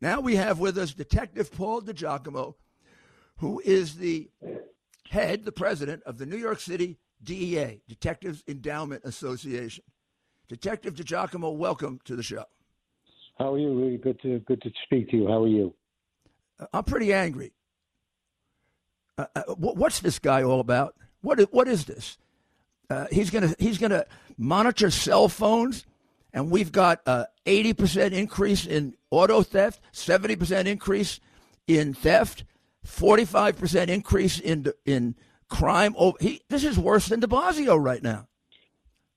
Now we have with us Detective Paul DiGiacomo, who is the head, the president of the New York City DEA, Detectives Endowment Association. Detective DiGiacomo, welcome to the show. How are you? Really good to good to speak to you. How are you? I'm pretty angry. Uh, uh, what's this guy all about? What is, what is this? Uh, he's gonna he's gonna monitor cell phones, and we've got a 80% increase in auto theft, 70% increase in theft, 45% increase in in crime. Oh, he, this is worse than De Blasio right now.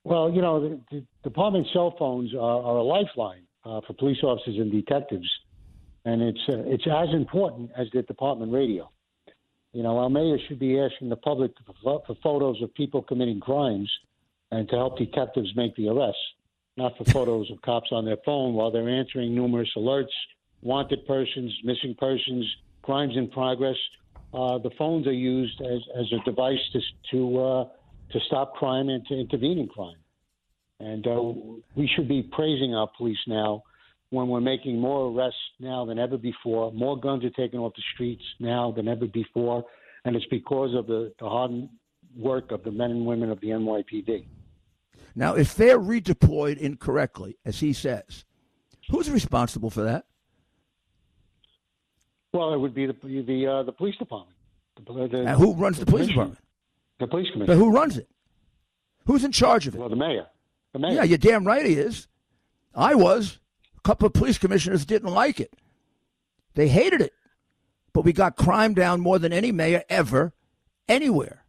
Well, you know, the, the department cell phones are, are a lifeline uh, for police officers and detectives, and it's uh, it's as important as the department radio. You know, our mayor should be asking the public for, for photos of people committing crimes, and to help detectives make the arrests, not for photos of cops on their phone while they're answering numerous alerts, wanted persons, missing persons, crimes in progress. Uh, the phones are used as, as a device to to, uh, to stop crime and to intervene in crime. And uh, we should be praising our police now when we're making more arrests now than ever before. More guns are taken off the streets now than ever before. And it's because of the, the hard work of the men and women of the NYPD. Now, if they're redeployed incorrectly, as he says, who's responsible for that? Well, it would be the the uh, the police department. The, the, who runs the, the police department? The police commission. But who runs it? Who's in charge of it? Well, the mayor. The mayor. Yeah, you're damn right he is. I was. A couple of police commissioners didn't like it. They hated it. But we got crime down more than any mayor ever, anywhere.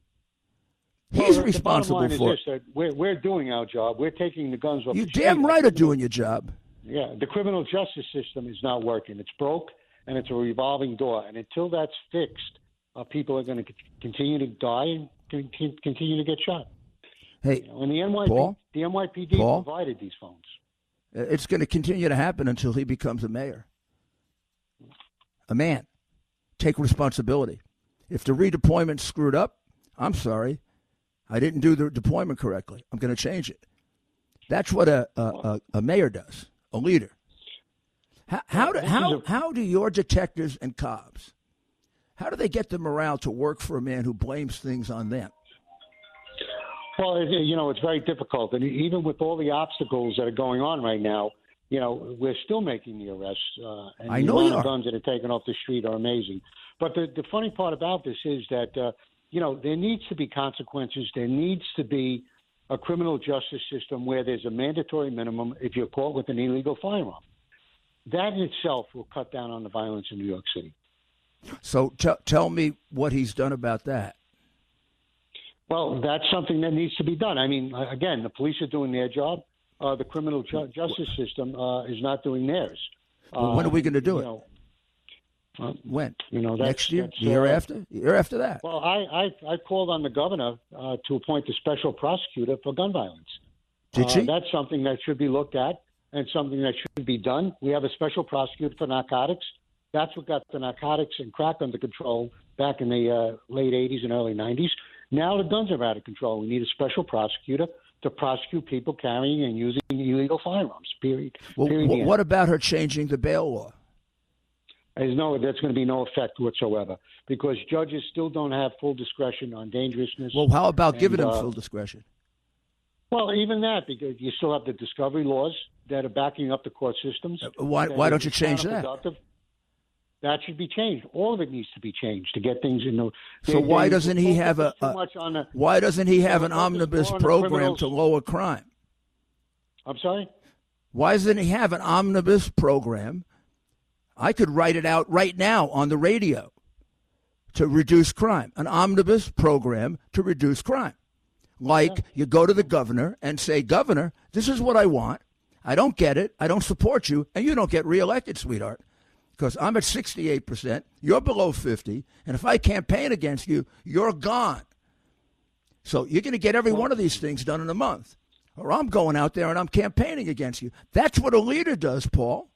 He's well, responsible for it. We're, we're doing our job. We're taking the guns off. You damn right are doing your job. Yeah, the criminal justice system is not working. It's broke and it's a revolving door. And until that's fixed, uh, people are going to continue to die and continue to get shot. Hey, you know, and the NYPD, Paul, the NYPD Paul, provided these phones. It's going to continue to happen until he becomes a mayor. A man. Take responsibility. If the redeployment screwed up, I'm sorry. I didn't do the deployment correctly. I'm going to change it. That's what a, a, a, mayor does, a leader. How how do, how, how do your detectives and cops how do they get the morale to work for a man who blames things on them? Well, you know, it's very difficult, and even with all the obstacles that are going on right now, you know, we're still making the arrests. Uh, and I the know amount of guns that are taken off the street are amazing. But the the funny part about this is that uh, you know there needs to be consequences. There needs to be a criminal justice system where there's a mandatory minimum if you're caught with an illegal firearm that in itself will cut down on the violence in New York City. So t- tell me what he's done about that. Well, that's something that needs to be done. I mean, again, the police are doing their job. Uh, the criminal ju- justice system uh, is not doing theirs. Well, when are we going to do it? Know, uh, when? You know, next year, the year uh, after, year after that. Well, I I, I called on the governor uh, to appoint a special prosecutor for gun violence. Did she? Uh, that's something that should be looked at and something that should be done. We have a special prosecutor for narcotics. That's what got the narcotics and crack under control back in the uh, late 80s and early 90s. Now the guns are out of control. We need a special prosecutor to prosecute people carrying and using illegal firearms. Period. Well, period what about her changing the bail law? There's no, that's going to be no effect whatsoever because judges still don't have full discretion on dangerousness. Well, how about and, giving them uh, full discretion? Well, even that, because you still have the discovery laws that are backing up the court systems. Uh, why, why don't you change that? That should be changed. All of it needs to be changed to get things in the. So why doesn't he have a, a why doesn't he have an omnibus program to lower crime? I'm sorry. Why doesn't he have an omnibus program? I could write it out right now on the radio to reduce crime. An omnibus program to reduce crime. Like you go to the governor and say, Governor, this is what I want. I don't get it. I don't support you, and you don't get reelected, sweetheart. Because I'm at 68%, you're below 50, and if I campaign against you, you're gone. So you're going to get every one of these things done in a month. Or I'm going out there and I'm campaigning against you. That's what a leader does, Paul.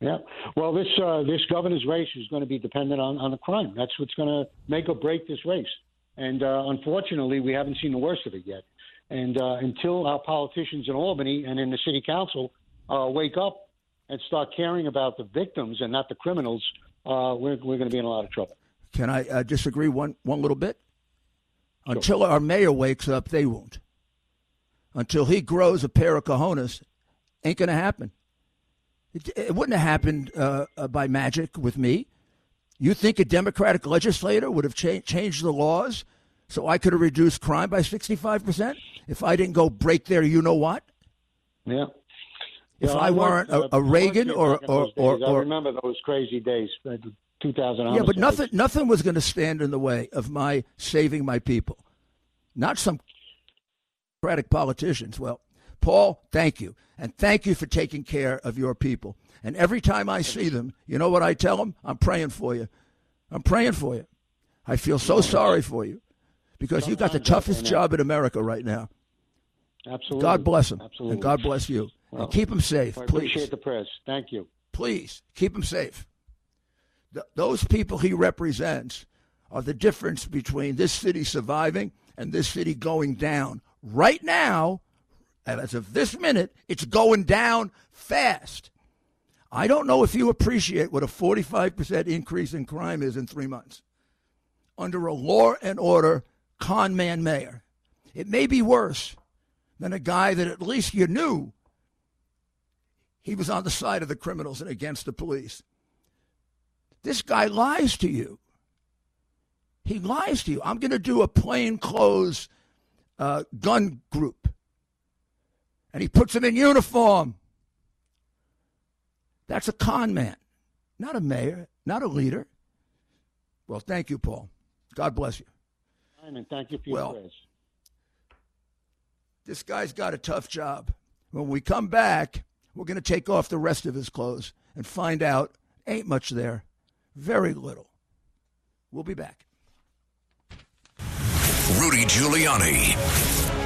Yeah. Well, this uh, this governor's race is going to be dependent on, on the crime. That's what's going to make or break this race. And uh, unfortunately, we haven't seen the worst of it yet. And uh, until our politicians in Albany and in the city council uh, wake up and start caring about the victims and not the criminals, uh, we're, we're going to be in a lot of trouble. Can I uh, disagree one, one little bit? Sure. Until our mayor wakes up, they won't. Until he grows a pair of cojones, ain't going to happen. It, it, wouldn't have happened uh, uh, by magic with me. You think a Democratic legislator would have cha- changed the laws so I could have reduced crime by 65% if I didn't go break their you know what? Yeah. If I, I weren't a, a Reagan or or, or, or, I remember those crazy days, uh, 2000. Yeah, but nothing nothing was going to stand in the way of my saving my people. Not some Democratic politicians. Well, Paul, thank you. And thank you for taking care of your people. And every time I see them, you know what I tell them? I'm praying for you. I'm praying for you. I feel so sorry for you because you got the toughest job in America right now. Absolutely. God bless them. Absolutely. And God bless you. Well, and keep them safe, I please. appreciate the prayers. Thank you. Please keep them safe. Th- those people he represents are the difference between this city surviving and this city going down. Right now, as of this minute, it's going down fast. I don't know if you appreciate what a 45% increase in crime is in three months under a law and order con man mayor. It may be worse than a guy that at least you knew he was on the side of the criminals and against the police. This guy lies to you. He lies to you. I'm going to do a plain clothes uh, gun group. And he puts them in uniform. That's a con man, not a mayor, not a leader. Well, thank you, Paul. God bless you. Simon, thank you for your well, prayers. This guy's got a tough job. When we come back, we're going to take off the rest of his clothes and find out ain't much there. Very little. We'll be back. Rudy Giuliani